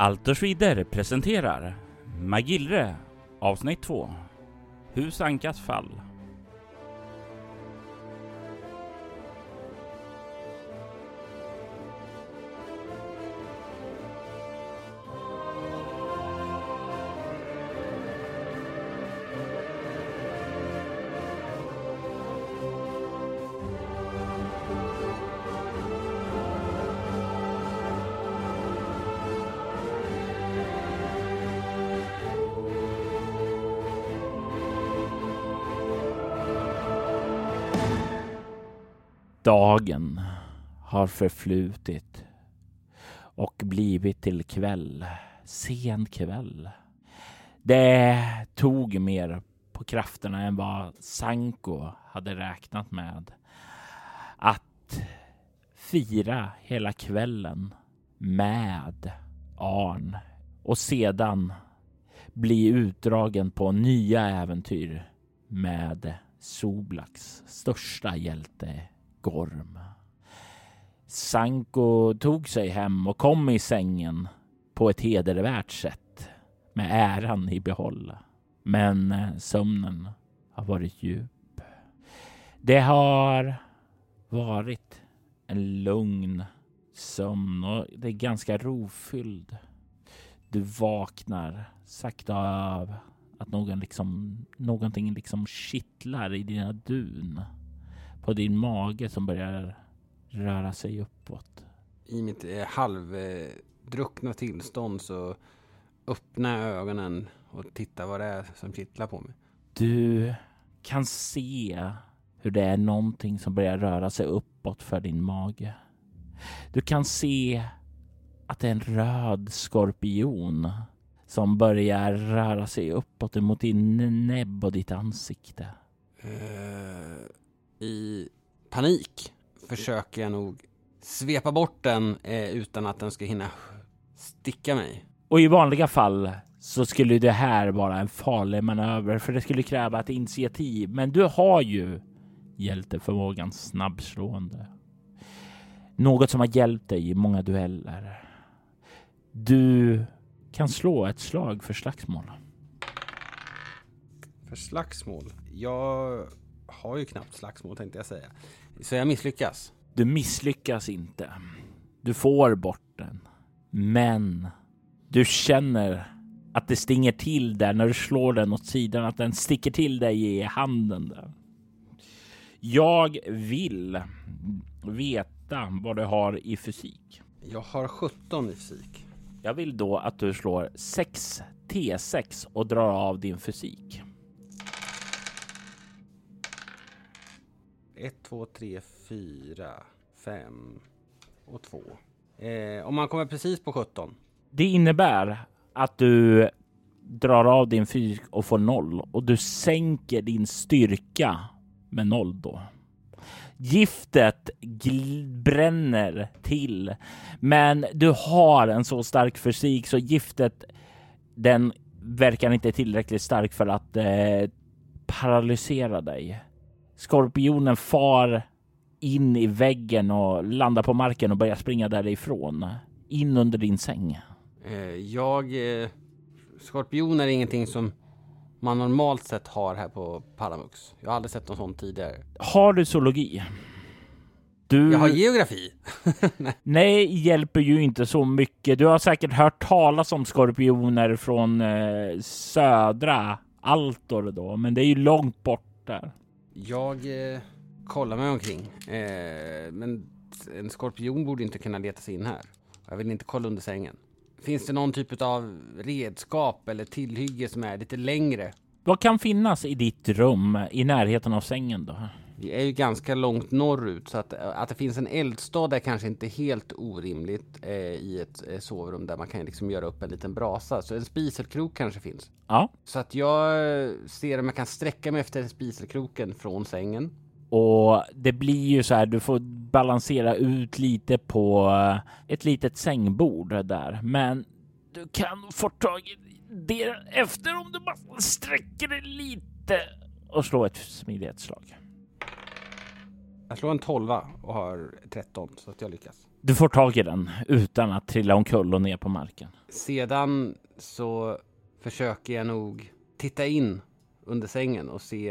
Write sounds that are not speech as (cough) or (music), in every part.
Altersvider presenterar Magillre avsnitt 2 Hus Ankas fall. Dagen har förflutit och blivit till kväll. Sen kväll. Det tog mer på krafterna än vad Sanko hade räknat med. Att fira hela kvällen med Arn och sedan bli utdragen på nya äventyr med Soblaks största hjälte Gorm. Sanko tog sig hem och kom i sängen på ett hedervärt sätt med äran i behåll. Men eh, sömnen har varit djup. Det har varit en lugn sömn och det är ganska rofylld. Du vaknar sakta av att någon liksom, någonting liksom kittlar i dina dun på din mage som börjar röra sig uppåt. I mitt eh, halvdruckna tillstånd så öppnar jag ögonen och tittar vad det är som kittlar på mig. Du kan se hur det är någonting som börjar röra sig uppåt för din mage. Du kan se att det är en röd skorpion som börjar röra sig uppåt mot din näbb och ditt ansikte. Eh, I panik försöker jag nog svepa bort den eh, utan att den ska hinna sticka mig. Och i vanliga fall så skulle det här vara en farlig manöver för det skulle kräva ett initiativ. Men du har ju hjälteförmågan snabbslående. Något som har hjälpt dig i många dueller. Du kan slå ett slag för slagsmål. För slagsmål? Jag har ju knappt slagsmål tänkte jag säga. Så jag misslyckas. Du misslyckas inte. Du får bort den. Men du känner att det stinger till där när du slår den åt sidan, att den sticker till dig i handen. Där. Jag vill veta vad du har i fysik. Jag har 17 i fysik. Jag vill då att du slår 6 T6 och drar av din fysik. 1, 2, 3, 4, 5 och 2. Eh, om man kommer precis på 17. Det innebär att du drar av din fysik och får noll och du sänker din styrka med noll då. Giftet bränner till, men du har en så stark fysik så giftet den verkar inte tillräckligt stark för att eh, paralysera dig. Skorpionen far in i väggen och landar på marken och börjar springa därifrån. In under din säng. Eh, jag... Eh, skorpioner är ingenting som man normalt sett har här på Palamux. Jag har aldrig sett någon sån tidigare. Har du zoologi? Du... Jag har geografi. (laughs) Nej, hjälper ju inte så mycket. Du har säkert hört talas om skorpioner från eh, södra Altor då, men det är ju långt bort där. Jag eh, kollar mig omkring, eh, men en skorpion borde inte kunna leta sig in här. Jag vill inte kolla under sängen. Finns det någon typ av redskap eller tillhygge som är lite längre? Vad kan finnas i ditt rum i närheten av sängen då? Vi är ju ganska långt norrut så att, att det finns en eldstad är kanske inte helt orimligt eh, i ett eh, sovrum där man kan liksom göra upp en liten brasa. Så en spiselkrok kanske finns. Ja. Så att jag ser om jag kan sträcka mig efter spiselkroken från sängen. Och det blir ju så här, du får balansera ut lite på eh, ett litet sängbord där. Men du kan få tag i det efter om du bara sträcker dig lite och slå ett smidighetsslag. Jag slår en 12 och har 13 så att jag lyckas. Du får tag i den utan att trilla omkull och ner på marken. Sedan så försöker jag nog titta in under sängen och se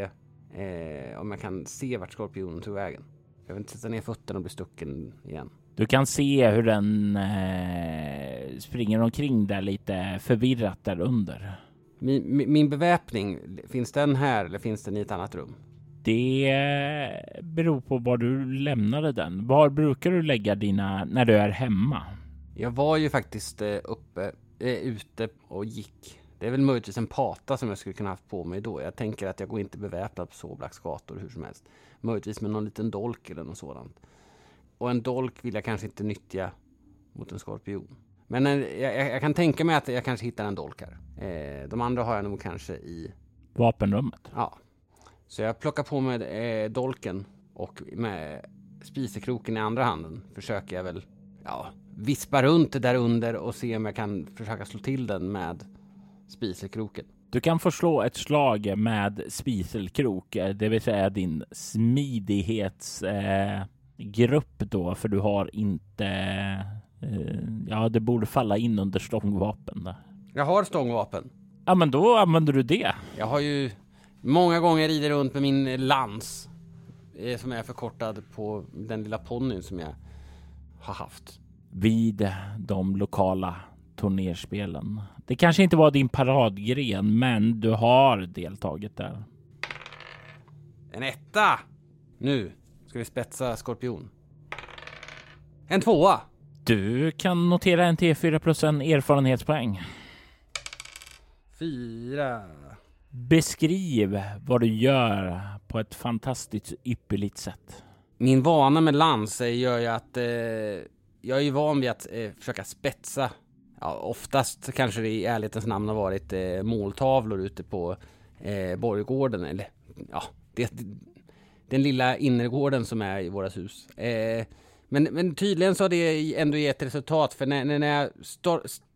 eh, om jag kan se vart skorpionen tog vägen. Jag vill inte sätta ner fötterna och bli stucken igen. Du kan se hur den eh, springer omkring där lite förvirrat där under. Min, min, min beväpning, finns den här eller finns den i ett annat rum? Det beror på var du lämnade den. Var brukar du lägga dina när du är hemma? Jag var ju faktiskt eh, uppe, eh, ute och gick. Det är väl möjligtvis en pata som jag skulle kunna haft på mig då. Jag tänker att jag går inte beväpnad på Såblacks gator hur som helst. Möjligtvis med någon liten dolk eller något sådant. Och en dolk vill jag kanske inte nyttja mot en skorpion. Men eh, jag, jag, kan tänka mig att jag kanske hittar en dolk här. De andra har jag nog kanske i... Vapenrummet? Ja. Så jag plockar på mig eh, dolken och med spisekroken i andra handen försöker jag väl ja, vispa runt där under och se om jag kan försöka slå till den med spisekroken. Du kan få slå ett slag med spiselkrok, eh, det vill säga din smidighetsgrupp eh, då, för du har inte... Eh, ja, det borde falla in under stångvapen. Där. Jag har stångvapen. Ja, men då använder du det. Jag har ju många gånger ridit runt med min lans eh, som är förkortad på den lilla ponnyn som jag har haft. Vid de lokala turnerspelen. Det kanske inte var din paradgren, men du har deltagit där. En etta! Nu ska vi spetsa skorpion. En tvåa! Du kan notera en T4 plus en erfarenhetspoäng. Fyra. Beskriv vad du gör på ett fantastiskt ypperligt sätt. Min vana med lans gör ju att eh, jag är ju van vid att eh, försöka spetsa ja, oftast kanske det i ärlighetens namn har varit eh, måltavlor ute på eh, Borggården eller ja, det, den lilla innergården som är i våra hus. Eh, men, men tydligen så har det ändå gett resultat för när, när jag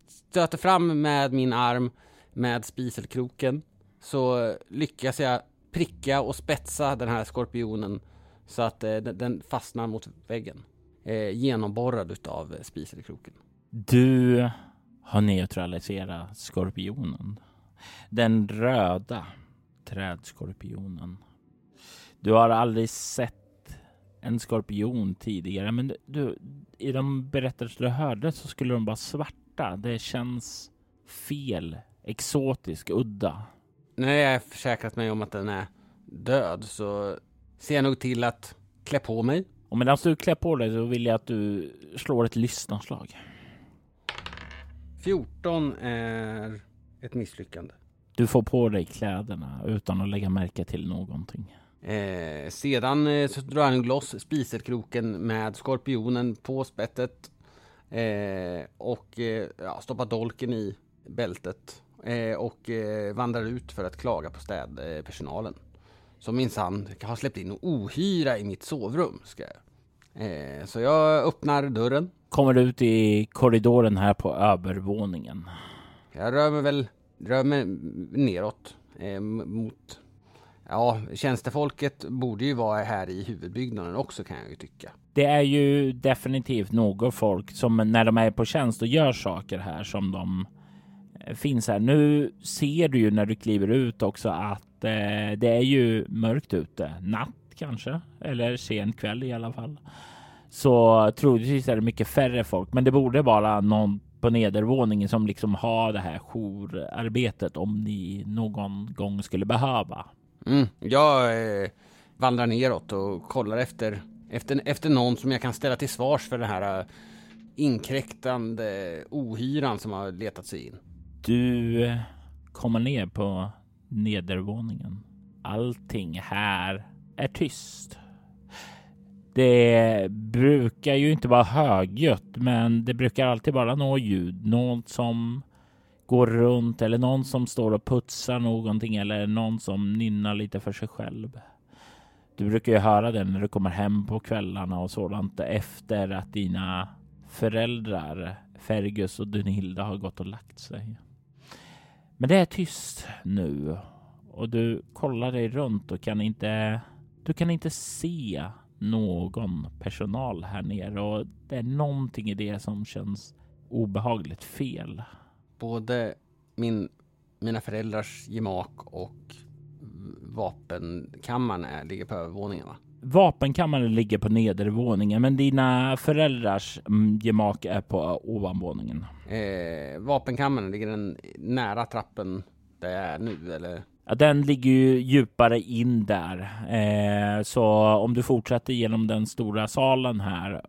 stöter fram med min arm med spiselkroken så lyckas jag pricka och spetsa den här skorpionen så att eh, den, fastnar mot väggen. Eh, genomborrad utav spiselkroken. Du har neutraliserat skorpionen. Den röda trädskorpionen. Du har aldrig sett en skorpion tidigare, men du, i de berättelser du hörde så skulle de vara svarta. Det känns fel, exotisk, udda. När jag försäkrat mig om att den är död så ser jag nog till att klä på mig. Och medan du klär på dig så vill jag att du slår ett lyssnarslag. 14 är ett misslyckande. Du får på dig kläderna utan att lägga märke till någonting. Eh, sedan eh, så drar han loss spiselkroken med skorpionen på spettet. Eh, och eh, ja, stoppar dolken i bältet. Eh, och eh, vandrar ut för att klaga på städpersonalen. Som minsann har släppt in ohyra i mitt sovrum. Ska jag. så jag öppnar dörren kommer ut i korridoren här på övervåningen. Jag rör mig väl rör mig neråt eh, mot Ja, tjänstefolket borde ju vara här i huvudbyggnaden också kan jag ju tycka. Det är ju definitivt något folk som när de är på tjänst och gör saker här som de eh, finns här. Nu ser du ju när du kliver ut också att eh, det är ju mörkt ute. Natt kanske, eller sen kväll i alla fall så troligtvis är det mycket färre folk. Men det borde vara någon på nedervåningen som liksom har det här jourarbetet om ni någon gång skulle behöva. Mm, jag eh, vandrar neråt och kollar efter, efter, efter någon som jag kan ställa till svars för den här eh, inkräktande ohyran som har letat sig in. Du kommer ner på nedervåningen. Allting här är tyst. Det brukar ju inte vara högljutt, men det brukar alltid vara något ljud. Någon som går runt eller någon som står och putsar någonting eller någon som nynnar lite för sig själv. Du brukar ju höra det när du kommer hem på kvällarna och sådant efter att dina föräldrar Fergus och Dunhilda har gått och lagt sig. Men det är tyst nu och du kollar dig runt och kan inte. Du kan inte se någon personal här nere och det är någonting i det som känns obehagligt fel. Både min, mina föräldrars gemak och vapenkammaren är, ligger på övervåningen va? Vapenkammaren ligger på nedervåningen, men dina föräldrars mm, gemak är på ovanvåningen. Eh, vapenkammaren, ligger den nära trappen där jag är nu eller? Ja, den ligger ju djupare in där. Eh, så om du fortsätter genom den stora salen här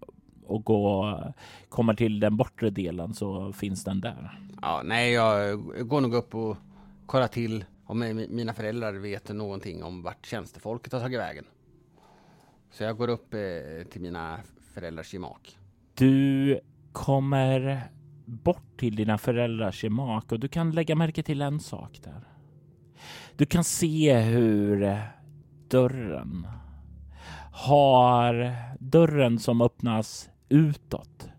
och går, kommer till den bortre delen så finns den där. Ja, nej, jag går nog upp och kollar till om mina föräldrar vet någonting om vart tjänstefolket har tagit vägen. Så jag går upp eh, till mina föräldrars gemak. Du kommer bort till dina föräldrars gemak och du kan lägga märke till en sak där. Du kan se hur dörren har dörren som öppnas utåt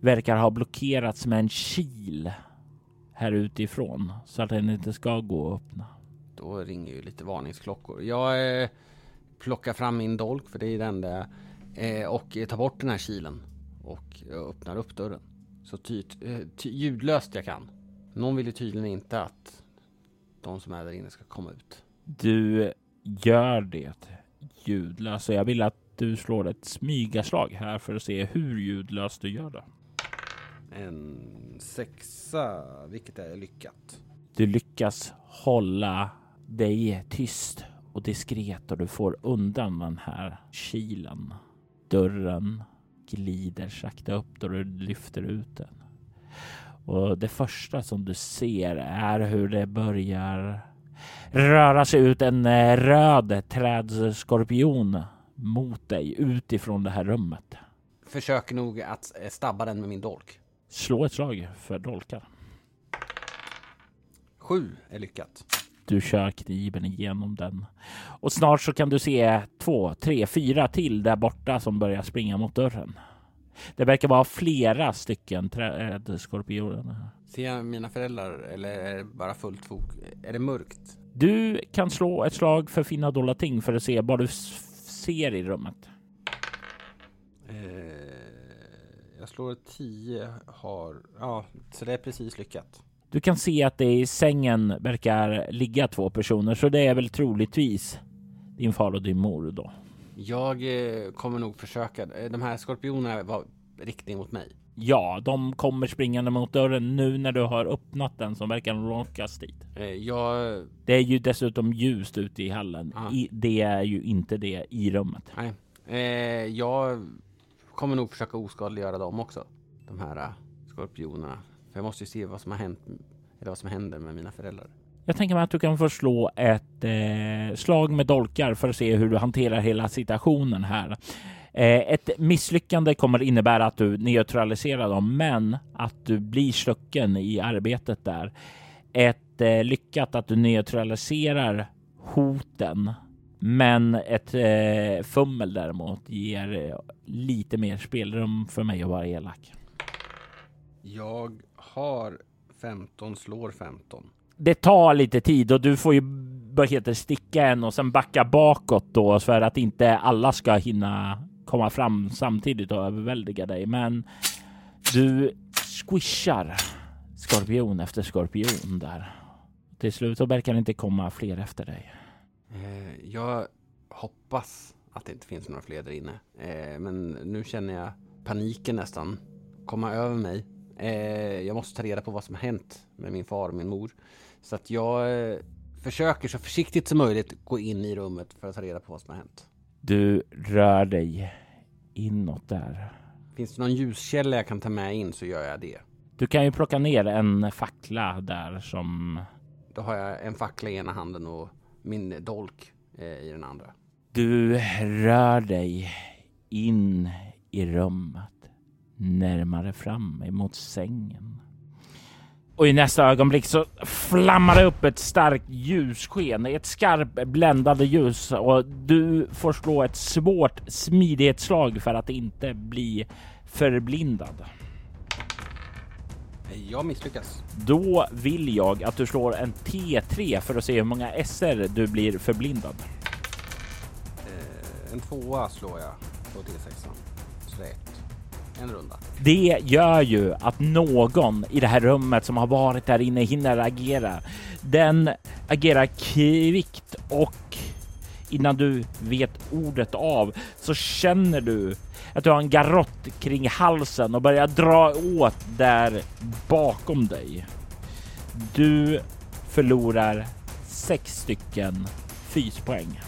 verkar ha blockerats med en kil här utifrån så att den inte ska gå att öppna. Då ringer ju lite varningsklockor. Jag eh, plockar fram min dolk för det är den där eh, och tar bort den här kilen och öppnar upp dörren så ty, eh, ty, ljudlöst jag kan. Någon vill ju tydligen inte att de som är där inne ska komma ut. Du gör det ljudlöst. Jag vill att du slår ett smygaslag här för att se hur ljudlöst du gör det. En sexa, vilket är lyckat. Du lyckas hålla dig tyst och diskret och du får undan den här kilen. Dörren glider sakta upp då du lyfter ut den. Och det första som du ser är hur det börjar röra sig ut en eh, röd trädskorpion mot dig utifrån det här rummet. Försöker nog att eh, stabba den med min dolk. Slå ett slag för dolkar. Sju är lyckat. Du kör kniven igenom den och snart så kan du se två, tre, fyra till där borta som börjar springa mot dörren. Det verkar vara flera stycken trädskorpioner. Ser jag mina föräldrar eller är det bara fullt fok? Är det mörkt? Du kan slå ett slag för finna dolda ting för att se vad du ser i rummet. Eh, jag slår 10 har, ja, så det är precis lyckat. Du kan se att det i sängen verkar ligga två personer, så det är väl troligtvis din far och din mor då. Jag eh, kommer nog försöka. Eh, de här skorpionerna var riktning mot mig. Ja, de kommer springande mot dörren nu när du har öppnat den som verkar lockas dit. Eh, jag... Det är ju dessutom ljust ute i hallen. I, det är ju inte det i rummet. Nej, eh, jag kommer nog försöka oskadliggöra dem också. De här uh, skorpionerna. För jag måste ju se vad som har hänt eller vad som händer med mina föräldrar. Jag tänker mig att du kan få slå ett eh, slag med dolkar för att se hur du hanterar hela situationen här. Eh, ett misslyckande kommer innebära att du neutraliserar dem, men att du blir stucken i arbetet där. Ett eh, lyckat att du neutraliserar hoten, men ett eh, fummel däremot ger eh, lite mer spelrum för mig att vara elak. Jag har 15, slår 15 det tar lite tid och du får ju heter, sticka en och sen backa bakåt då för att inte alla ska hinna komma fram samtidigt och överväldiga dig. Men du squishar skorpion efter skorpion där. Till slut så verkar det inte komma fler efter dig. Eh, jag hoppas att det inte finns några fler där inne. Eh, men nu känner jag paniken nästan komma över mig. Eh, jag måste ta reda på vad som har hänt med min far och min mor. Så att jag eh, försöker så försiktigt som möjligt gå in i rummet för att ta reda på vad som har hänt. Du rör dig inåt där. Finns det någon ljuskälla jag kan ta med in så gör jag det. Du kan ju plocka ner en fackla där som... Då har jag en fackla i ena handen och min dolk eh, i den andra. Du rör dig in i rummet, närmare fram emot sängen. Och i nästa ögonblick så flammar det upp ett starkt ljussken, ett skarpt bländande ljus och du får slå ett svårt smidighetsslag för att inte bli förblindad. Jag misslyckas. Då vill jag att du slår en T3 för att se hur många SR du blir förblindad. Eh, en tvåa slår jag på T6. Så det är ett. En runda. Det gör ju att någon i det här rummet som har varit där inne hinner agera. Den agerar kvickt och innan du vet ordet av så känner du att du har en garott kring halsen och börjar dra åt där bakom dig. Du förlorar sex stycken fyspoäng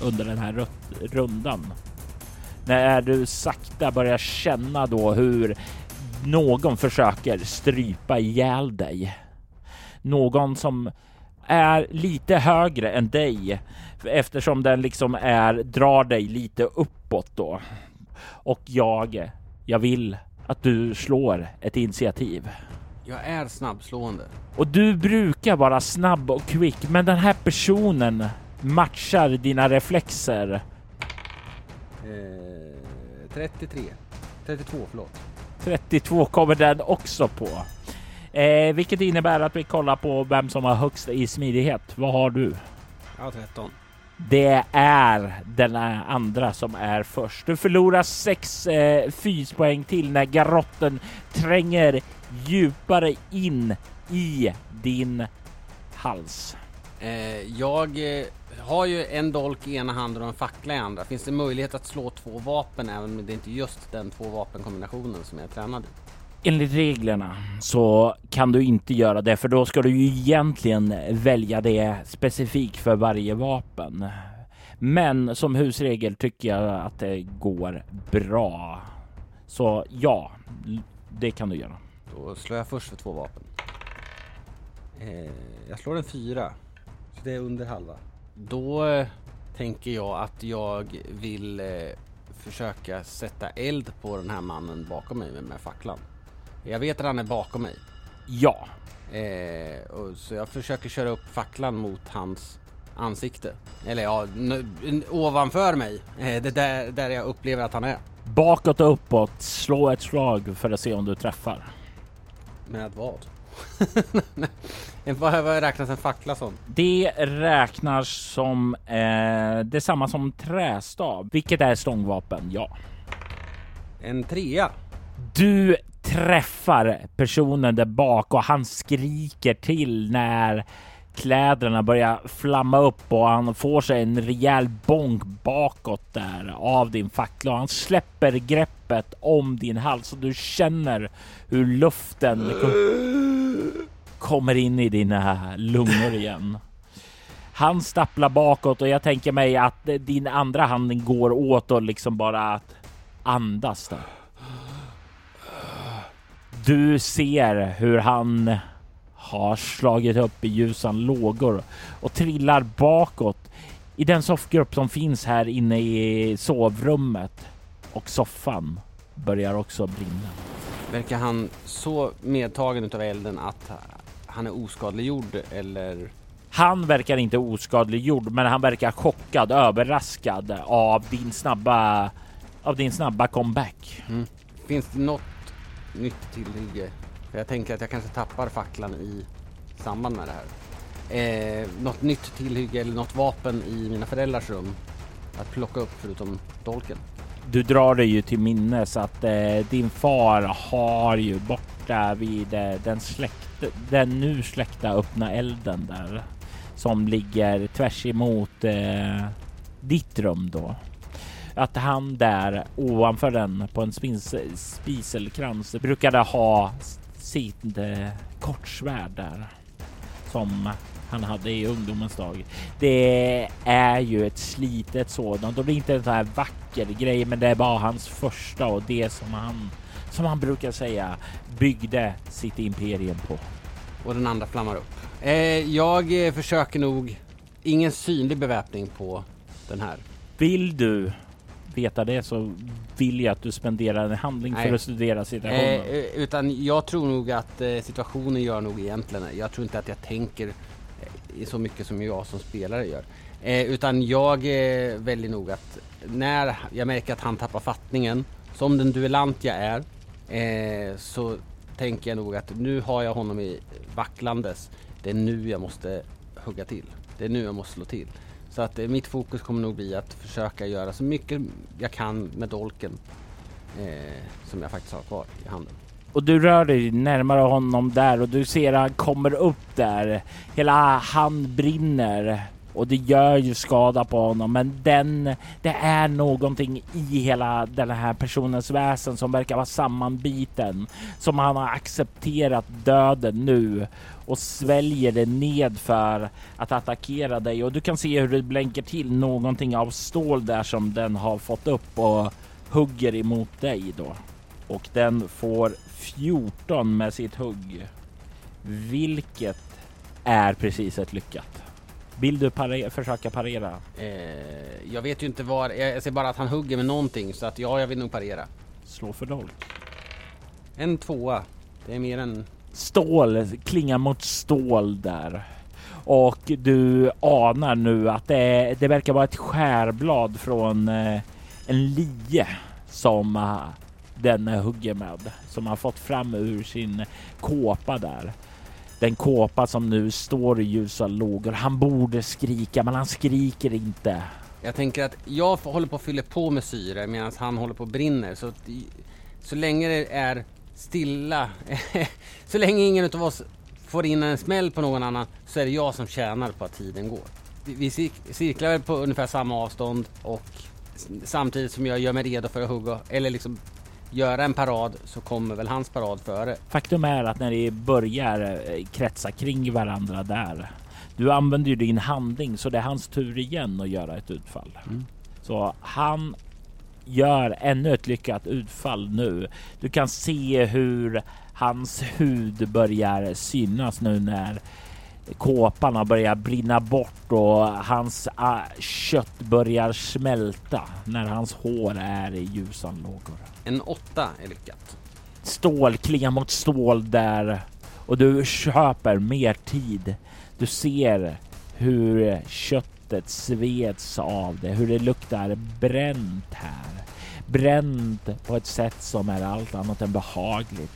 under den här rundan. När du sakta börjar känna då hur någon försöker strypa ihjäl dig. Någon som är lite högre än dig eftersom den liksom är drar dig lite uppåt då. Och jag, jag vill att du slår ett initiativ. Jag är snabbslående. Och du brukar vara snabb och kvick, men den här personen matchar dina reflexer. Eh, 33. 32, förlåt. 32 kommer den också på. Eh, vilket innebär att vi kollar på vem som har högst i smidighet. Vad har du? Jag har 13. Det är den andra som är först. Du förlorar sex eh, fyspoäng till när garotten tränger djupare in i din hals. Eh, jag eh, har ju en dolk i ena handen och en fackla i andra. Finns det möjlighet att slå två vapen även om det inte är just den två vapenkombinationen som jag är tränad i? Enligt reglerna så kan du inte göra det för då ska du ju egentligen välja det specifikt för varje vapen. Men som husregel tycker jag att det går bra. Så ja, det kan du göra. Då slår jag först för två vapen. Eh, jag slår en fyra. Så det är under halva. Då eh, tänker jag att jag vill eh, försöka sätta eld på den här mannen bakom mig med, med facklan. Jag vet att han är bakom mig. Ja. Eh, och, så jag försöker köra upp facklan mot hans ansikte. Eller ja, ovanför mig. Eh, det där, där jag upplever att han är. Bakåt och uppåt, slå ett slag för att se om du träffar. Med vad? (laughs) vad räknas en fackla som? Det räknas som eh, detsamma som trästav, vilket är stångvapen, ja. En trea. Du träffar personen där bak och han skriker till när kläderna börjar flamma upp och han får sig en rejäl bonk bakåt där av din fackla. Han släpper greppet om din hals och du känner hur luften kommer in i dina lungor igen. Han stapplar bakåt och jag tänker mig att din andra hand går åt och liksom bara att andas där. Du ser hur han har slagit upp i ljusan lågor och trillar bakåt i den soffgrupp som finns här inne i sovrummet och soffan börjar också brinna. Verkar han så medtagen av elden att han är oskadliggjord eller? Han verkar inte oskadliggjord, men han verkar chockad, överraskad av din snabba av din snabba comeback. Mm. Finns det något nytt tillhygge. För jag tänker att jag kanske tappar facklan i samband med det här. Eh, något nytt tillhygge eller något vapen i mina föräldrars rum att plocka upp förutom dolken. Du drar dig ju till minnes att eh, din far har ju borta vid eh, den släkt, den nu släckta öppna elden där som ligger tvärs emot eh, ditt rum då att han där ovanför den på en spiselkrans brukade ha sitt kortsvärd där som han hade i ungdomens dag. Det är ju ett slitet sådant och det är inte en sån här vacker grej, men det är bara hans första och det som han som han brukar säga byggde sitt imperium på. Och den andra flammar upp. Eh, jag eh, försöker nog ingen synlig beväpning på den här. Vill du veta det så vill jag att du spenderar en handling Nej. för att studera situationen. Eh, eh, utan jag tror nog att eh, situationen gör nog egentligen, jag tror inte att jag tänker eh, så mycket som jag som spelare gör. Eh, utan jag eh, väljer nog att när jag märker att han tappar fattningen, som den duellant jag är, så tänker jag nog att nu har jag honom i vacklandes. Det är nu jag måste hugga till. Det är nu jag måste slå till. Så att eh, mitt fokus kommer nog bli att försöka göra så mycket jag kan med dolken eh, som jag faktiskt har kvar i handen. Och du rör dig närmare honom där och du ser att han kommer upp där. Hela han brinner och det gör ju skada på honom. Men den, det är någonting i hela den här personens väsen som verkar vara sammanbiten. Som han har accepterat döden nu och sväljer det ned för att attackera dig. Och du kan se hur det blänker till någonting av stål där som den har fått upp och hugger emot dig då. Och den får 14 med sitt hugg. Vilket är precis ett lyckat. Vill du parera, försöka parera? Eh, jag vet ju inte var, jag ser bara att han hugger med någonting så att ja, jag vill nog parera. Slå för dolk. En tvåa. Det är mer än... Stål klingar mot stål där. Och du anar nu att det, det verkar vara ett skärblad från eh, en lie som uh, den hugger med. Som har fått fram ur sin kåpa där. Den kåpa som nu står i ljusa lågor. Han borde skrika men han skriker inte. Jag tänker att jag håller på att fylla på med syre medan han håller på att brinner. Så, att, så länge det är stilla, (laughs) så länge ingen av oss får in en smäll på någon annan så är det jag som tjänar på att tiden går. Vi cirklar på ungefär samma avstånd och samtidigt som jag gör mig redo för att hugga eller liksom göra en parad så kommer väl hans parad före. Faktum är att när ni börjar eh, kretsa kring varandra där. Du använder ju din handling så det är hans tur igen att göra ett utfall. Mm. Så han gör ännu ett lyckat utfall nu. Du kan se hur hans hud börjar synas nu när kåpan har börjat brinna bort och hans uh, kött börjar smälta när hans hår är i ljusanlågor. En åtta är lyckat. Stål klingar mot stål där och du köper mer tid. Du ser hur köttet sveds av det, hur det luktar bränt här. Bränt på ett sätt som är allt annat än behagligt.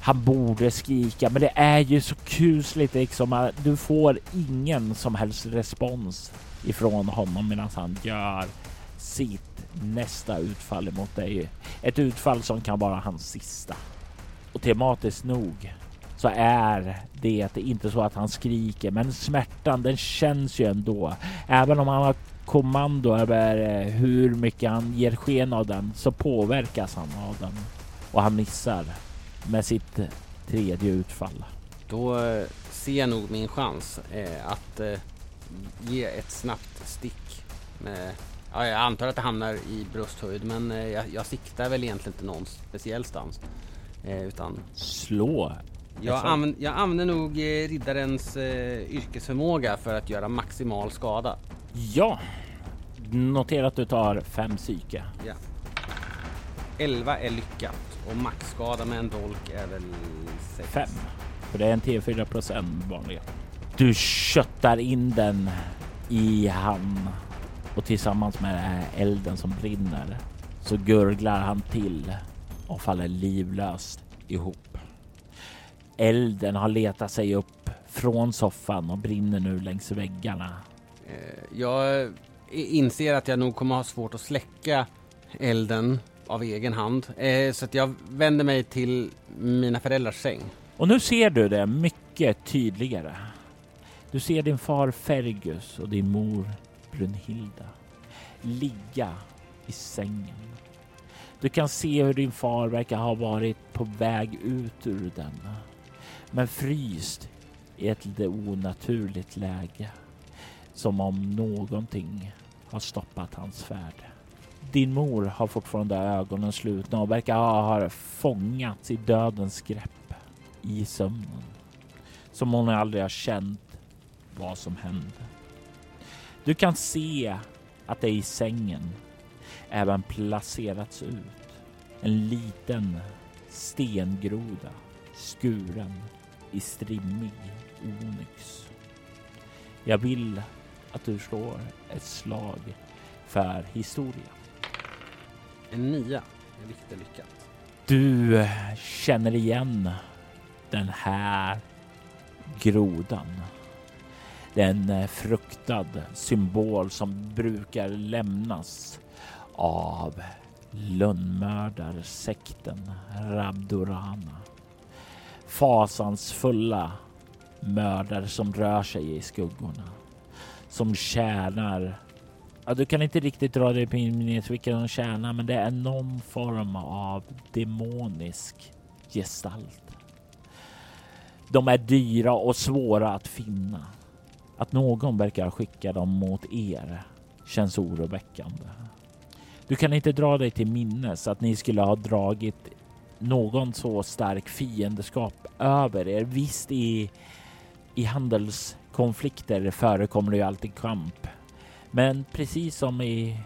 Han borde skrika, men det är ju så kusligt liksom. Du får ingen som helst respons ifrån honom medan han gör sitt nästa utfall emot dig. Ett utfall som kan vara hans sista. Och tematiskt nog så är det inte så att han skriker, men smärtan den känns ju ändå. Även om han har kommando över eh, hur mycket han ger sken av den så påverkas han av den och han missar med sitt tredje utfall. Då eh, ser jag nog min chans eh, att eh, ge ett snabbt stick. Med, ja, jag antar att det hamnar i brösthöjd men eh, jag, jag siktar väl egentligen inte någon speciell stans. Eh, utan Slå! Jag, anv jag använder nog eh, riddarens yrkesförmåga för att göra maximal skada. Ja! Notera att du tar fem psyke. Ja. 11 är lyckat. Och maxskada med en dolk är väl 6? 5. För det är en T4 procent vanligen. Du köttar in den i han och tillsammans med elden som brinner så gurglar han till och faller livlöst ihop. Elden har letat sig upp från soffan och brinner nu längs väggarna. Eh, jag inser att jag nog kommer ha svårt att släcka elden av egen hand. Eh, så att jag vänder mig till mina föräldrars säng. Och nu ser du det mycket tydligare. Du ser din far Fergus och din mor Brunhilda ligga i sängen. Du kan se hur din far verkar ha varit på väg ut ur den. Men fryst i ett lite onaturligt läge. Som om någonting har stoppat hans färd. Din mor har fortfarande ögonen slutna och verkar ha fångats i dödens grepp i sömnen. Som hon aldrig har känt vad som hände. Du kan se att det i sängen även placerats ut en liten stengroda skuren i strimmig onyx. Jag vill att du slår ett slag för historia. En nia är riktigt lyckat. Du känner igen den här grodan. Det är en eh, fruktad symbol som brukar lämnas av lönnmördarsekten Rabdurana. Fasansfulla mördare som rör sig i skuggorna. Som tjänar Ja, du kan inte riktigt dra dig på minnet vilka de tjänar, men det är någon form av demonisk gestalt. De är dyra och svåra att finna. Att någon verkar skicka dem mot er känns oroväckande. Du kan inte dra dig till minnes att ni skulle ha dragit någon så stark fiendeskap över er. Visst, i, i handelskonflikter förekommer det ju alltid kamp. Men precis som i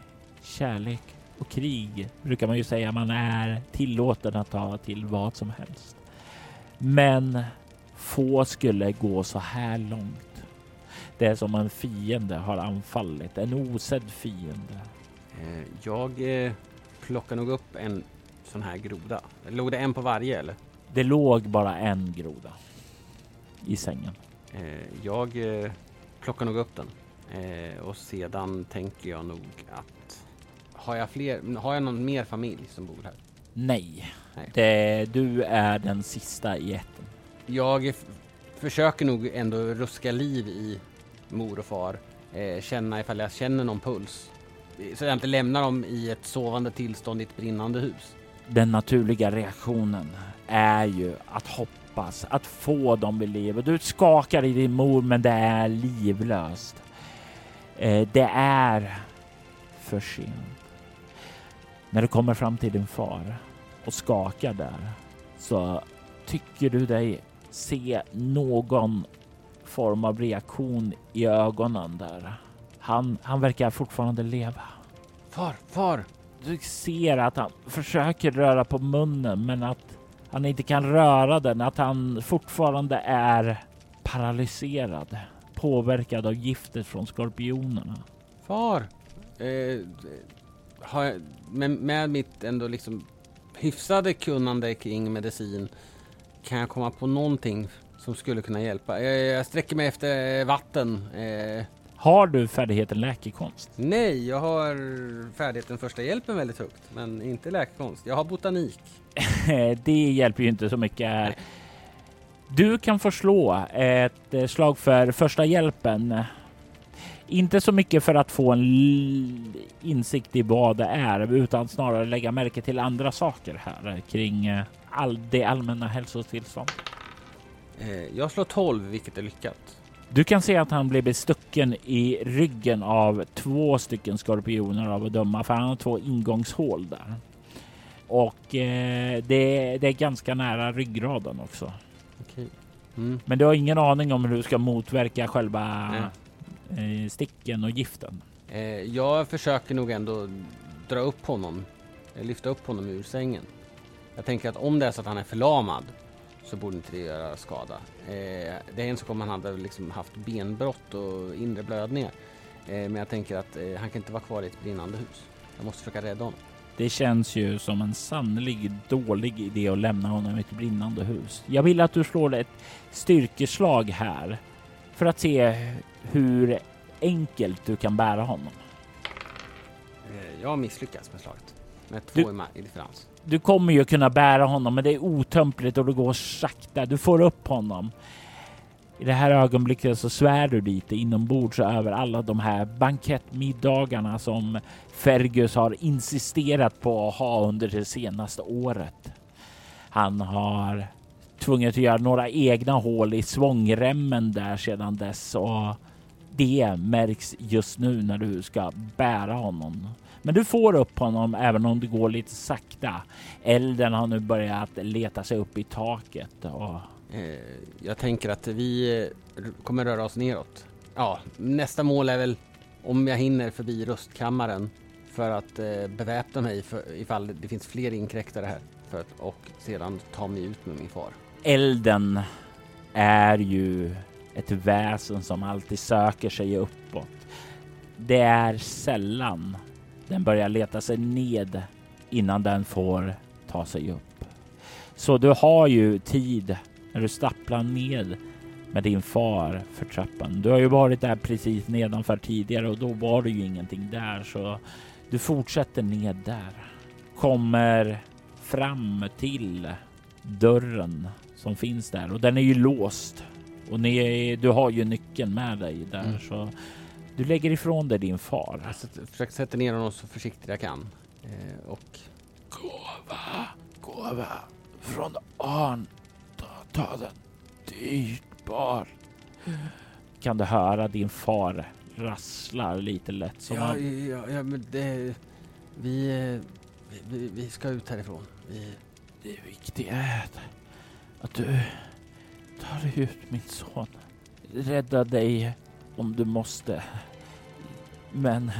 kärlek och krig brukar man ju säga man är tillåten att ta till vad som helst. Men få skulle gå så här långt. Det är som en fiende har anfallit, en osedd fiende. Eh, jag eh, plockar nog upp en sån här groda. Låg det en på varje eller? Det låg bara en groda i sängen. Eh, jag plockar nog upp den. Och sedan tänker jag nog att har jag fler, har jag någon mer familj som bor här? Nej, Nej. Det, du är den sista i ätten. Jag försöker nog ändå ruska liv i mor och far. Eh, känna ifall jag känner någon puls. Eh, så jag inte lämnar dem i ett sovande tillstånd i ett brinnande hus. Den naturliga reaktionen är ju att hoppas att få dem vid liv. Och du skakar i din mor, men det är livlöst. Eh, det är för sent. När du kommer fram till din far och skakar där så tycker du dig se någon form av reaktion i ögonen där. Han, han verkar fortfarande leva. Far, far! Du ser att han försöker röra på munnen men att han inte kan röra den. Att han fortfarande är paralyserad. Påverkad av giftet från skorpionerna. Far! Eh, har jag, med, med mitt ändå liksom hyfsade kunnande kring medicin kan jag komma på någonting som skulle kunna hjälpa. Jag, jag sträcker mig efter eh, vatten. Eh, Har du färdigheten läkekonst? nej, jag har färdigheten första hjälpen väldigt högt, men inte läkekonst. Jag har botanik. (laughs) Det hjälper ju inte så mycket här. Du kan få slå ett eh, slag för första hjälpen. Inte så mycket för att få en insikt i vad det är, utan snarare lägga märke till andra saker här kring eh, all, det allmänna hälsotillstånd. Eh, jag slår 12, vilket är lyckat. Du kan se att han blir bestucken i ryggen av två stycken skorpioner av att döma, för han har två ingångshål där. Och eh, det, det är ganska nära ryggraden också. Okej. Mm. Men du har ingen aning om hur du ska motverka själva eh, sticken och giften. Eh, jag försöker nog ändå dra upp honom, eh, lyfta upp honom ur sängen. Jag tänker att om det är så att han är förlamad så borde inte det göra skada. Eh, det är en sak om han hade liksom haft benbrott och inre blödningar. Eh, men jag tänker att eh, han kan inte vara kvar i ett brinnande hus. Jag måste försöka rädda honom. Det känns ju som en sannolikt dålig idé att lämna honom i ett brinnande hus. Jag vill att du slår ett styrkeslag här för att se hur enkelt du kan bära honom. Eh, jag har misslyckats med slaget. Med två Du- i differens. Du kommer ju kunna bära honom, men det är otömpligt och det går sakta. Du får upp honom. I det här ögonblicket så svär du lite inombords över alla de här bankettmiddagarna som Fergus har insisterat på att ha under det senaste året. Han har tvunget att göra några egna hål i svångremmen där sedan dess och det märks just nu när du ska bära honom. Men du får upp honom även om det går lite sakta. Elden har nu börjat leta sig upp i taket och Eh, jag tänker att vi eh, kommer röra oss neråt. Ja, nästa mål är väl om jag hinner förbi röstkammaren för att eh, beväpna mig för, ifall det finns fler inkräktare här. För att, och sedan ta mig ut med min far. elden är ju ett väsen som alltid söker sig uppåt. Det är sällan den börjar leta sig ned innan den får ta sig upp. Så du har ju tid när du stapplar ned med din far för trappan. Du har ju varit där precis nedanför tidigare och då var det ju ingenting där så du fortsätter ned där. Kommer fram till dörren som finns där och den är ju låst och ni, du har ju nyckeln med dig där mm. så du lägger ifrån dig din far. Jag försöker sätta ner honom så försiktigt jag kan. Eh, och... Gåva, gåva från Arn. Ta, ta den dyrbar. Kan du höra din far rasslar lite lätt som ja, han... ja, ja, men det... Vi, vi, vi ska ut härifrån. Vi... Det viktiga är att du tar ut min son. Rädda dig om du måste. Men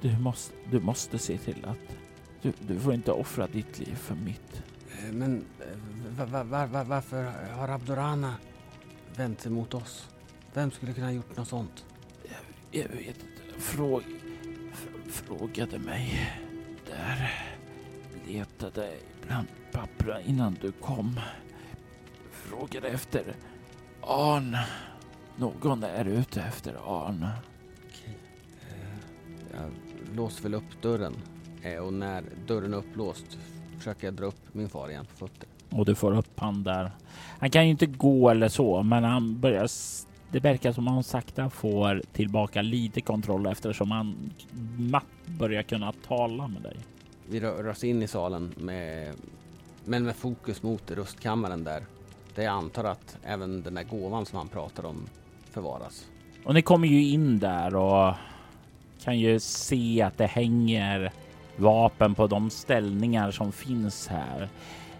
du måste, du måste se till att du, du får inte offra ditt liv för mitt. Eh, men var, var, var, varför har Abdorana vänt sig mot oss? Vem skulle kunna ha gjort något sånt? Jag, jag vet inte. Fråg, frågade mig där. Letade bland pappren innan du kom. Frågade efter Arn. Någon är ute efter Arn. Okej. Eh, jag låser väl upp dörren eh, och när dörren är upplåst försöker jag dra upp min far igen på fötter. Och du får upp han där. Han kan ju inte gå eller så, men han börjar det verkar som han sakta får tillbaka lite kontroll eftersom han matt börjar kunna tala med dig. Vi rör oss in i salen med, men med fokus mot rustkammaren där. Där jag antar att även den där gåvan som han pratar om förvaras. Och ni kommer ju in där och kan ju se att det hänger vapen på de ställningar som finns här.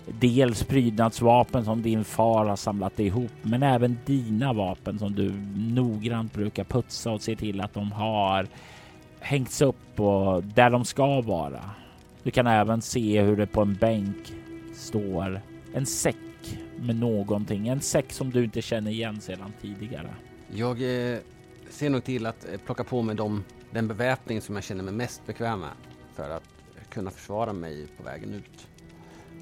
Dels prydnadsvapen som din far har samlat ihop, men även dina vapen som du noggrant brukar putsa och se till att de har hängts upp och där de ska vara. Du kan även se hur det på en bänk står en säck med någonting. En säck som du inte känner igen sedan tidigare. Jag eh, ser nog till att eh, plocka på mig dem, den beväpning som jag känner mig mest bekväm med för att kunna försvara mig på vägen ut.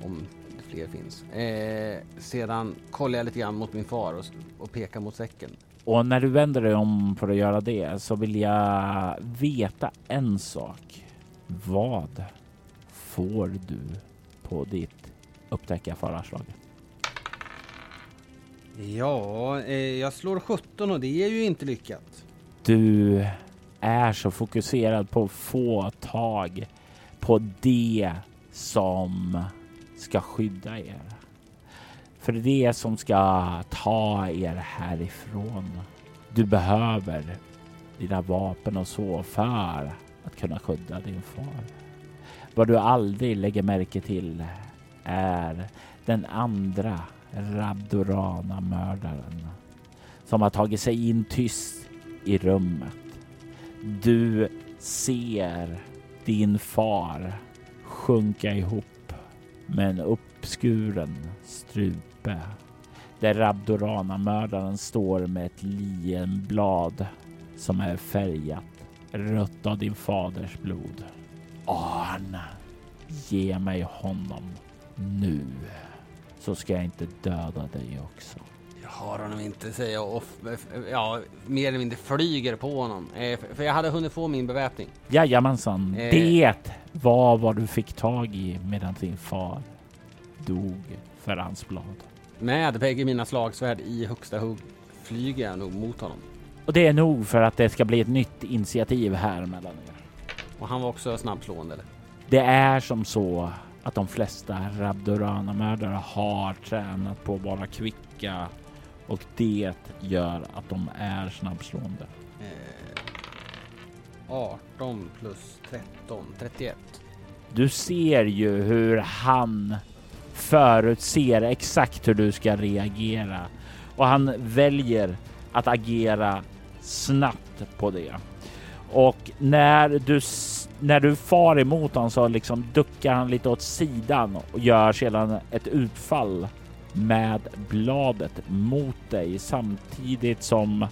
Om det fler finns. Eh, sedan kollar jag lite grann mot min far och, och pekar mot säcken. Och när du vänder dig om för att göra det så vill jag veta en sak. Vad får du på ditt upptäcka fararslag? Ja, eh, jag slår 17 och det är ju inte lyckat. Du är så fokuserad på att få tag på det som ska skydda er. För det är det som ska ta er härifrån. Du behöver dina vapen och så för att kunna skydda din far. Vad du aldrig lägger märke till är den andra Rabdorana-mördaren som har tagit sig in tyst i rummet. Du ser din far sjunka ihop med en uppskuren strupe där Rabdorana-mördaren står med ett lienblad som är färgat rött av din faders blod. Arn, ge mig honom nu så ska jag inte döda dig också. Jag har honom inte, säger jag och ja, mer eller mindre flyger på honom. Eh, för jag hade hunnit få min beväpning. Jajamensan, eh. det var vad du fick tag i medan din far dog för hans blad. Med bägge mina slagsvärd i högsta hugg flyger jag nog mot honom. Och det är nog för att det ska bli ett nytt initiativ här mellan er. Och han var också snabbslående eller? Det är som så att de flesta Rabdorana-mördare har tränat på att vara kvicka och det gör att de är snabbslående. Eh, 18 plus 13, 31. Du ser ju hur han förutser exakt hur du ska reagera och han väljer att agera snabbt på det. Och när du när du far emot honom så liksom duckar han lite åt sidan och gör sedan ett utfall med bladet mot dig samtidigt som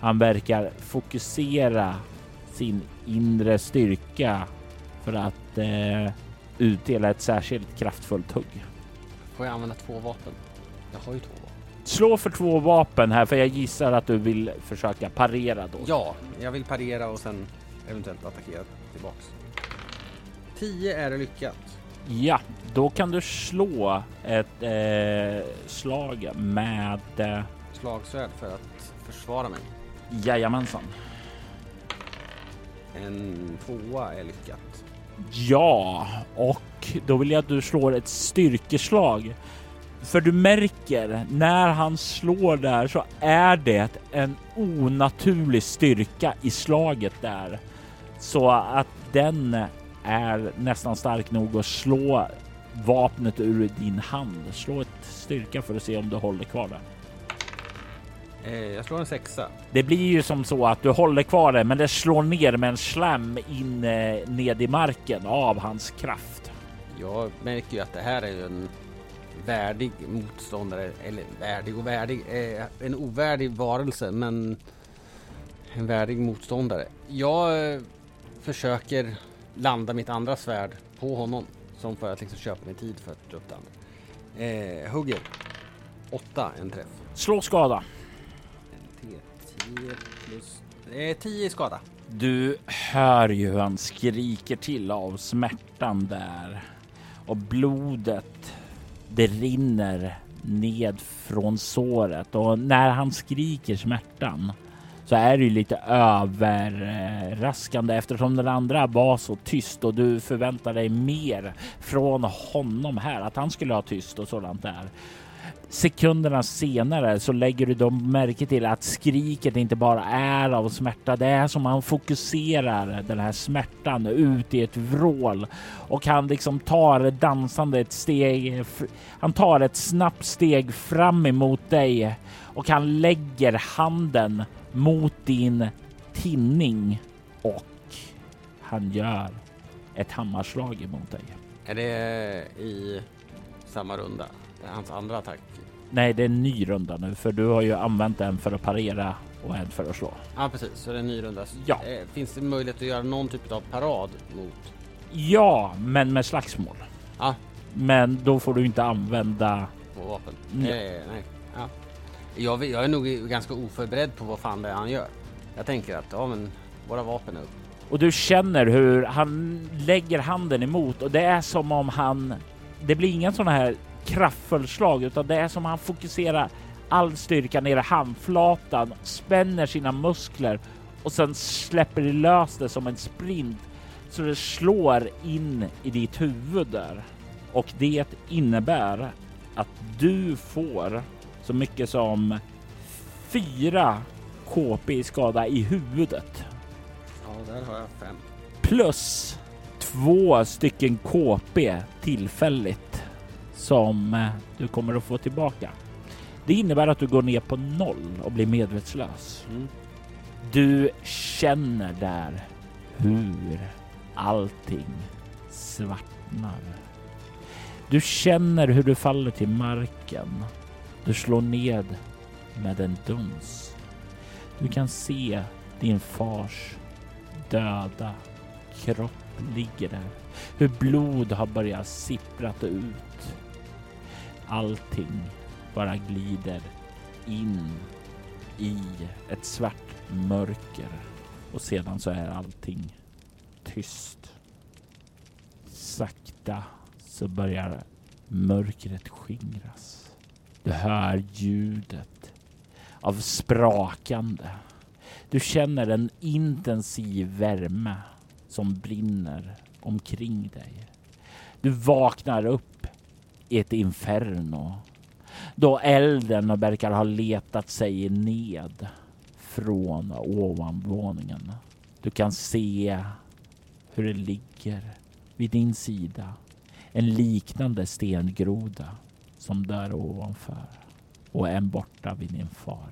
han verkar fokusera sin inre styrka för att eh, utdela ett särskilt kraftfullt hugg. Får jag använda två vapen? Jag har ju två vapen. Slå för två vapen här för jag gissar att du vill försöka parera då. Ja, jag vill parera och sen eventuellt attackera tillbaks. 10 är lyckat. Ja, då kan du slå ett eh, slag med... Eh, Slagsvärd för att försvara mig. jajamensan. En tvåa är lyckat. Ja, och då vill jag att du slår ett styrkeslag. För du märker när han slår där så är det en onaturlig styrka i slaget där. Så att den är nästan stark nog att slå vapnet ur din hand. Slå ett styrka för att se om du håller kvar det. Eh, jag slår en sexa. Det blir ju som så att du håller kvar det, men det slår ner med en slam in eh, ned i marken av hans kraft. Jag märker ju att det här är en värdig motståndare, eller värdig och värdig, eh, en ovärdig varelse, men en värdig motståndare. Jag försöker landa mitt andra svärd på honom, som för att liksom köpa mig tid för att dra upp andra. Eh, hugger. Åtta, en träff. Slå skada. En T10 plus... Eh, 10 i skada. Du hör ju hur han skriker till av smärtan där och blodet det rinner ned från såret och när han skriker smärtan så är det ju lite överraskande eftersom den andra var så tyst och du förväntar dig mer från honom här att han skulle ha tyst och sådant där. Sekunderna senare så lägger du då märke till att skriket inte bara är av smärta. Det är som han fokuserar den här smärtan ut i ett vrål och han liksom tar dansande ett steg. Han tar ett snabbt steg fram emot dig och han lägger handen mot din tinning och han gör ett hammarslag emot dig. Är det i samma runda? Det är hans andra attack? Nej, det är en ny runda nu för du har ju använt en för att parera och en för att slå. Ja, precis. Så det är en ny runda. Ja. Eh, Finns det möjlighet att göra någon typ av parad mot? Ja, men med slagsmål. Ja, Men då får du inte använda. vapen? Ja. Eh, nej. Jag, jag är nog ganska oförberedd på vad fan det är han gör. Jag tänker att, ja men, våra vapen är upp. Och du känner hur han lägger handen emot och det är som om han. Det blir ingen sån här kraftfull slag utan det är som om han fokuserar all styrka ner i handflatan, spänner sina muskler och sen släpper det lös det som en sprint så det slår in i ditt huvud där. Och det innebär att du får så mycket som fyra KP i skada i huvudet Ja, där har jag fem. plus två stycken KP tillfälligt som eh, du kommer att få tillbaka. Det innebär att du går ner på noll och blir medvetslös. Mm. Du känner där hur allting svartnar. Du känner hur du faller till marken. Du slår ned med en duns. Du kan se din fars döda kropp ligger där. Hur blod har börjat sipprat ut. Allting bara glider in i ett svart mörker och sedan så är allting tyst. Sakta så börjar mörkret skingras. Du hör ljudet av sprakande. Du känner en intensiv värme som brinner omkring dig. Du vaknar upp i ett inferno då elden verkar ha letat sig ned från ovanvåningen. Du kan se hur det ligger vid din sida en liknande stengroda som där ovanför och en borta vid din far.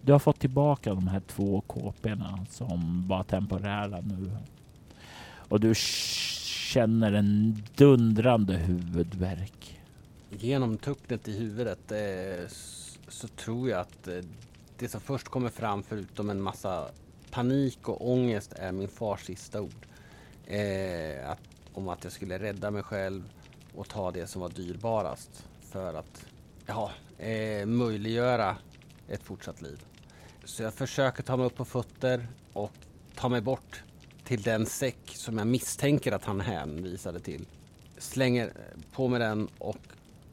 Du har fått tillbaka de här två kåporna som var temporära nu. Och du känner en dundrande huvudvärk. Genom tucknet i huvudet eh, så tror jag att eh, det som först kommer fram förutom en massa panik och ångest är min fars sista ord. Eh, att, om att jag skulle rädda mig själv och ta det som var dyrbarast för att ja, eh, möjliggöra ett fortsatt liv. Så jag försöker ta mig upp på fötter och ta mig bort till den säck som jag misstänker att han hänvisade till. Slänger på mig den och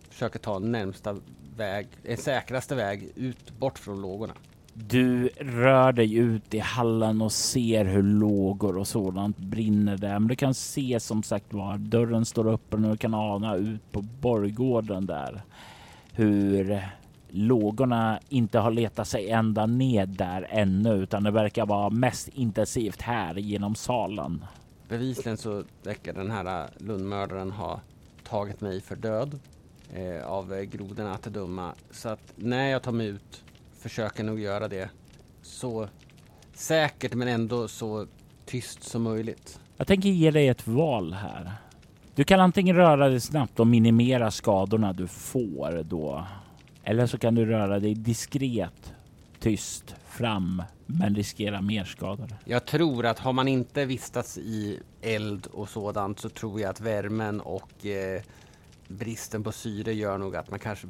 försöker ta närmsta väg, eh, säkraste väg ut bort från lågorna. Du rör dig ut i hallen och ser hur lågor och sådant brinner där. Men du kan se som sagt var dörren står öppen och du kan ana ut på borggården där hur lågorna inte har letat sig ända ned där ännu utan det verkar vara mest intensivt här genom salen. Bevisligen så verkar den här äh, lundmördaren ha tagit mig för död eh, av grodorna att döma. Så att när jag tar mig ut försöker nog göra det så säkert men ändå så tyst som möjligt. Jag tänker ge dig ett val här. Du kan antingen röra dig snabbt och minimera skadorna du får då. Eller så kan du röra dig diskret, tyst fram men riskera mer skador. Jag tror att har man inte vistats i eld och sådant så tror jag att värmen och eh, bristen på syre gör nog att man kanske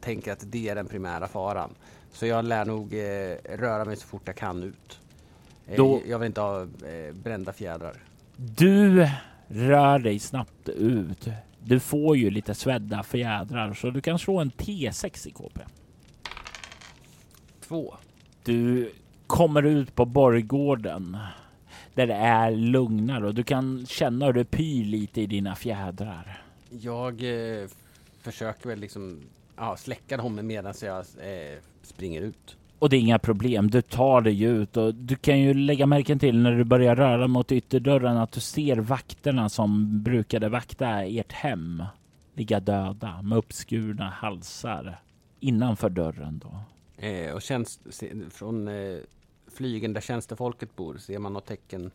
tänker att det är den primära faran. Så jag lär nog eh, röra mig så fort jag kan ut. Eh, Då... Jag vill inte ha eh, brända fjädrar. Du rör dig snabbt ut. Du får ju lite svedda fjädrar så du kan slå en T6 i KP. Två. Du kommer ut på borggården där det är lugnare och du kan känna hur det pyr lite i dina fjädrar. Jag eh, försöker väl liksom ja, släcka dem medan jag eh, springer ut. Och det är inga problem. Du tar dig ut och du kan ju lägga märken till när du börjar röra mot ytterdörren att du ser vakterna som brukade vakta ert hem ligga döda med uppskurna halsar innanför dörren då. Eh, och tjänst, från eh, flygen där tjänstefolket bor, ser man något tecken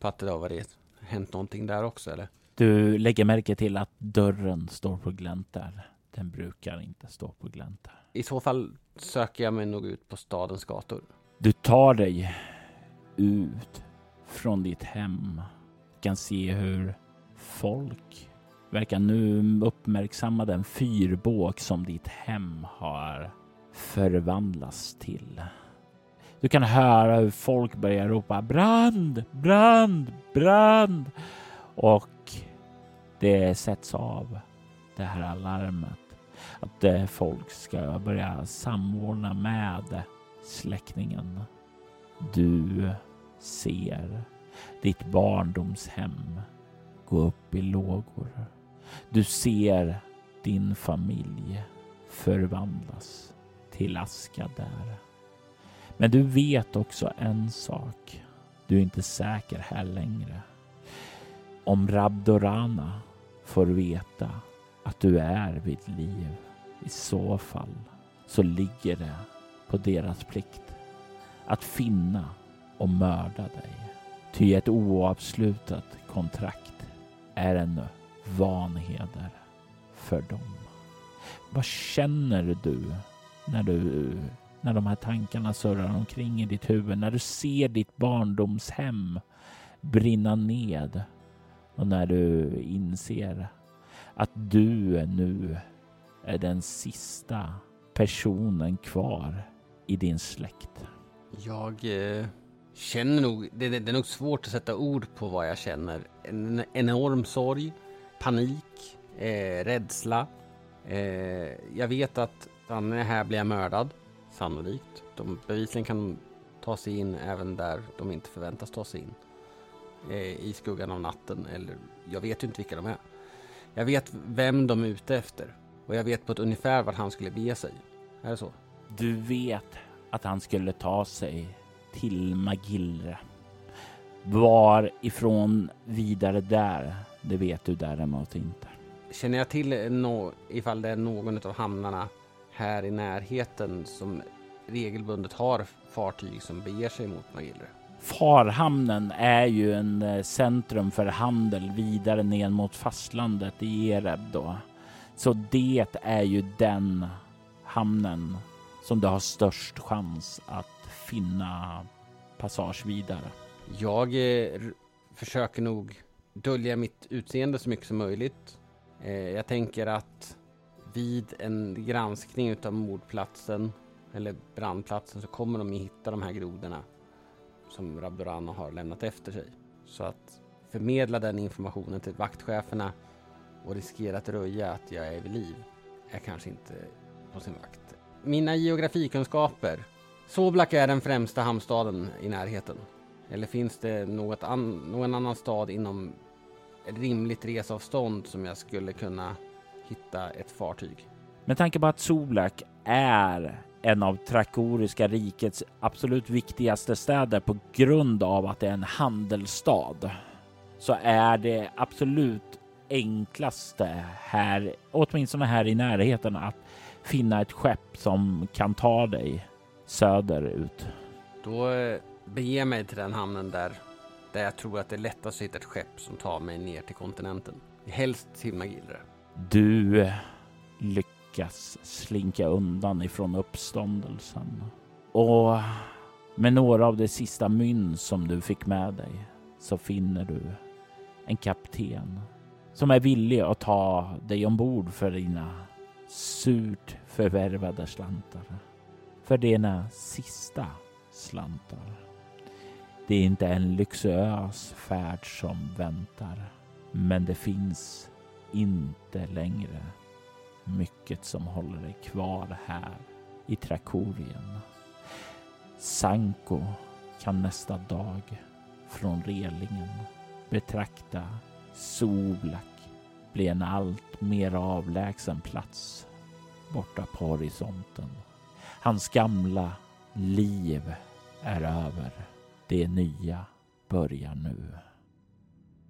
på att det har varit, hänt någonting där också eller? Du lägger märke till att dörren står på glänt där. Den brukar inte stå på glänt där. I så fall söker jag mig nog ut på stadens gator. Du tar dig ut från ditt hem. Du kan se hur folk verkar nu uppmärksamma den fyrbåk som ditt hem har förvandlats till. Du kan höra hur folk börjar ropa brand, brand, brand och det sätts av det här alarmet att eh, folk ska börja samordna med släckningen. Du ser ditt barndomshem gå upp i lågor. Du ser din familj förvandlas till aska där. Men du vet också en sak. Du är inte säker här längre. Om Rabdorana får veta att du är vid liv. I så fall så ligger det på deras plikt att finna och mörda dig. Ty ett oavslutat kontrakt är en vanheder för dem. Vad känner du när du när de här tankarna surrar omkring i ditt huvud, när du ser ditt barndomshem brinna ned och när du inser att du nu är den sista personen kvar i din släkt? Jag eh, känner nog, det, det, det, är nog svårt att sätta ord på vad jag känner. En, enorm sorg, panik, eh, rädsla. Eh, jag vet att Danne här blir jag mördad, sannolikt. De bevisligen kan ta sig in även där de inte förväntas ta sig in. Eh, I skuggan av natten, eller jag vet ju inte vilka de är. Jag vet vem de är ute efter och jag vet på ett ungefär vart han skulle bege sig. Är det så? Du vet att han skulle ta sig till Magillre. Var ifrån vidare där, det vet du däremot inte. Känner jag till no ifall det är någon av hamnarna här i närheten som regelbundet har fartyg som beger sig mot Magillre? Farhamnen är ju en eh, centrum för handel vidare ner mot fastlandet i Ereb då. Så det är ju den hamnen som du har störst chans att finna passage vidare. Jag eh, försöker nog dölja mitt utseende så mycket som möjligt. Eh, jag tänker att vid en granskning utav mordplatsen eller brandplatsen så kommer de hitta de här grodorna som Rabdorano har lämnat efter sig. Så att förmedla den informationen till vaktcheferna och riskera att röja att jag är vid liv är kanske inte på sin vakt. Mina geografikunskaper. Soblak är den främsta hamnstaden i närheten. Eller finns det något an någon annan stad inom rimligt resavstånd som jag skulle kunna hitta ett fartyg? Med tanke på att Soblak är en av Trakoriska rikets absolut viktigaste städer på grund av att det är en handelsstad så är det absolut enklaste här, åtminstone här i närheten, att finna ett skepp som kan ta dig söderut. Då eh, beger mig till den hamnen där, där jag tror att det är lättast att hitta ett skepp som tar mig ner till kontinenten. Helst till Magillre. Du lyckas slinka undan ifrån uppståndelsen och med några av de sista mynt som du fick med dig så finner du en kapten som är villig att ta dig ombord för dina surt förvärvade slantar. För dina sista slantar. Det är inte en luxuös färd som väntar, men det finns inte längre mycket som håller dig kvar här i Trakorien. Sanko kan nästa dag från relingen betrakta Soblak bli en allt mer avlägsen plats borta på horisonten. Hans gamla liv är över. Det nya börjar nu.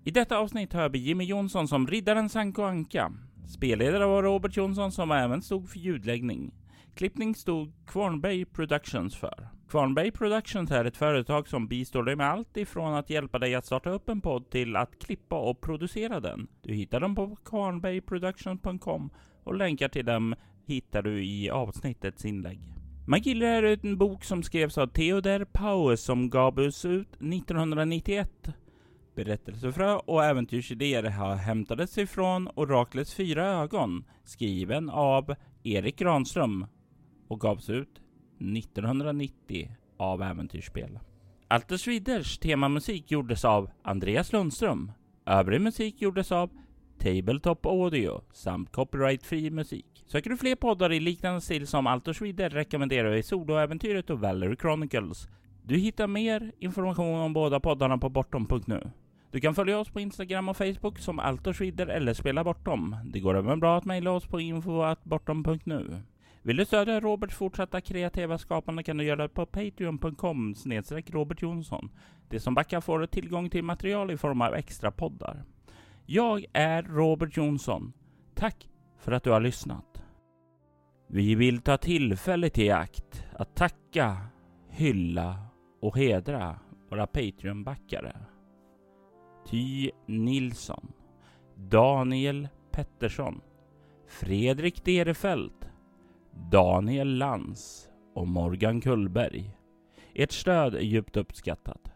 I detta avsnitt hör vi Jimmy Jonsson som riddaren Sanko Anka. Spelledare var Robert Jonsson som även stod för ljudläggning. Klippning stod Kvarnberg Productions för. Kvarnberg Productions är ett företag som bistår dig med allt ifrån att hjälpa dig att starta upp en podd till att klippa och producera den. Du hittar dem på kvarnbergproductions.com och länkar till dem hittar du i avsnittets inlägg. Magilla är en bok som skrevs av Theodor Paues som gavs ut 1991. Berättelsefrö och äventyrsidéer har hämtats ifrån Oraklets fyra ögon, skriven av Erik Granström och gavs ut 1990 av Äventyrsspel. Alter Swiders temamusik gjordes av Andreas Lundström. Övrig musik gjordes av Tabletop Audio samt copyright-fri musik. Söker du fler poddar i liknande stil som Alter Swider rekommenderar vi Soloäventyret och Valerie Chronicles. Du hittar mer information om båda poddarna på bortom.nu. Du kan följa oss på Instagram och Facebook som Altorsvidder eller Spela Bortom. Det går även bra att mejla oss på info.bortom.nu. Vill du stödja Roberts fortsatta kreativa skapande kan du göra det på patreon.com snedstreck Robert Jonsson. Det som backar får tillgång till material i form av extra poddar. Jag är Robert Jonsson. Tack för att du har lyssnat. Vi vill ta tillfället i akt att tacka, hylla och hedra våra Patreon-backare. Ty Nilsson, Daniel Pettersson, Fredrik Derefelt, Daniel Lans och Morgan Kullberg. Ert stöd är djupt uppskattat.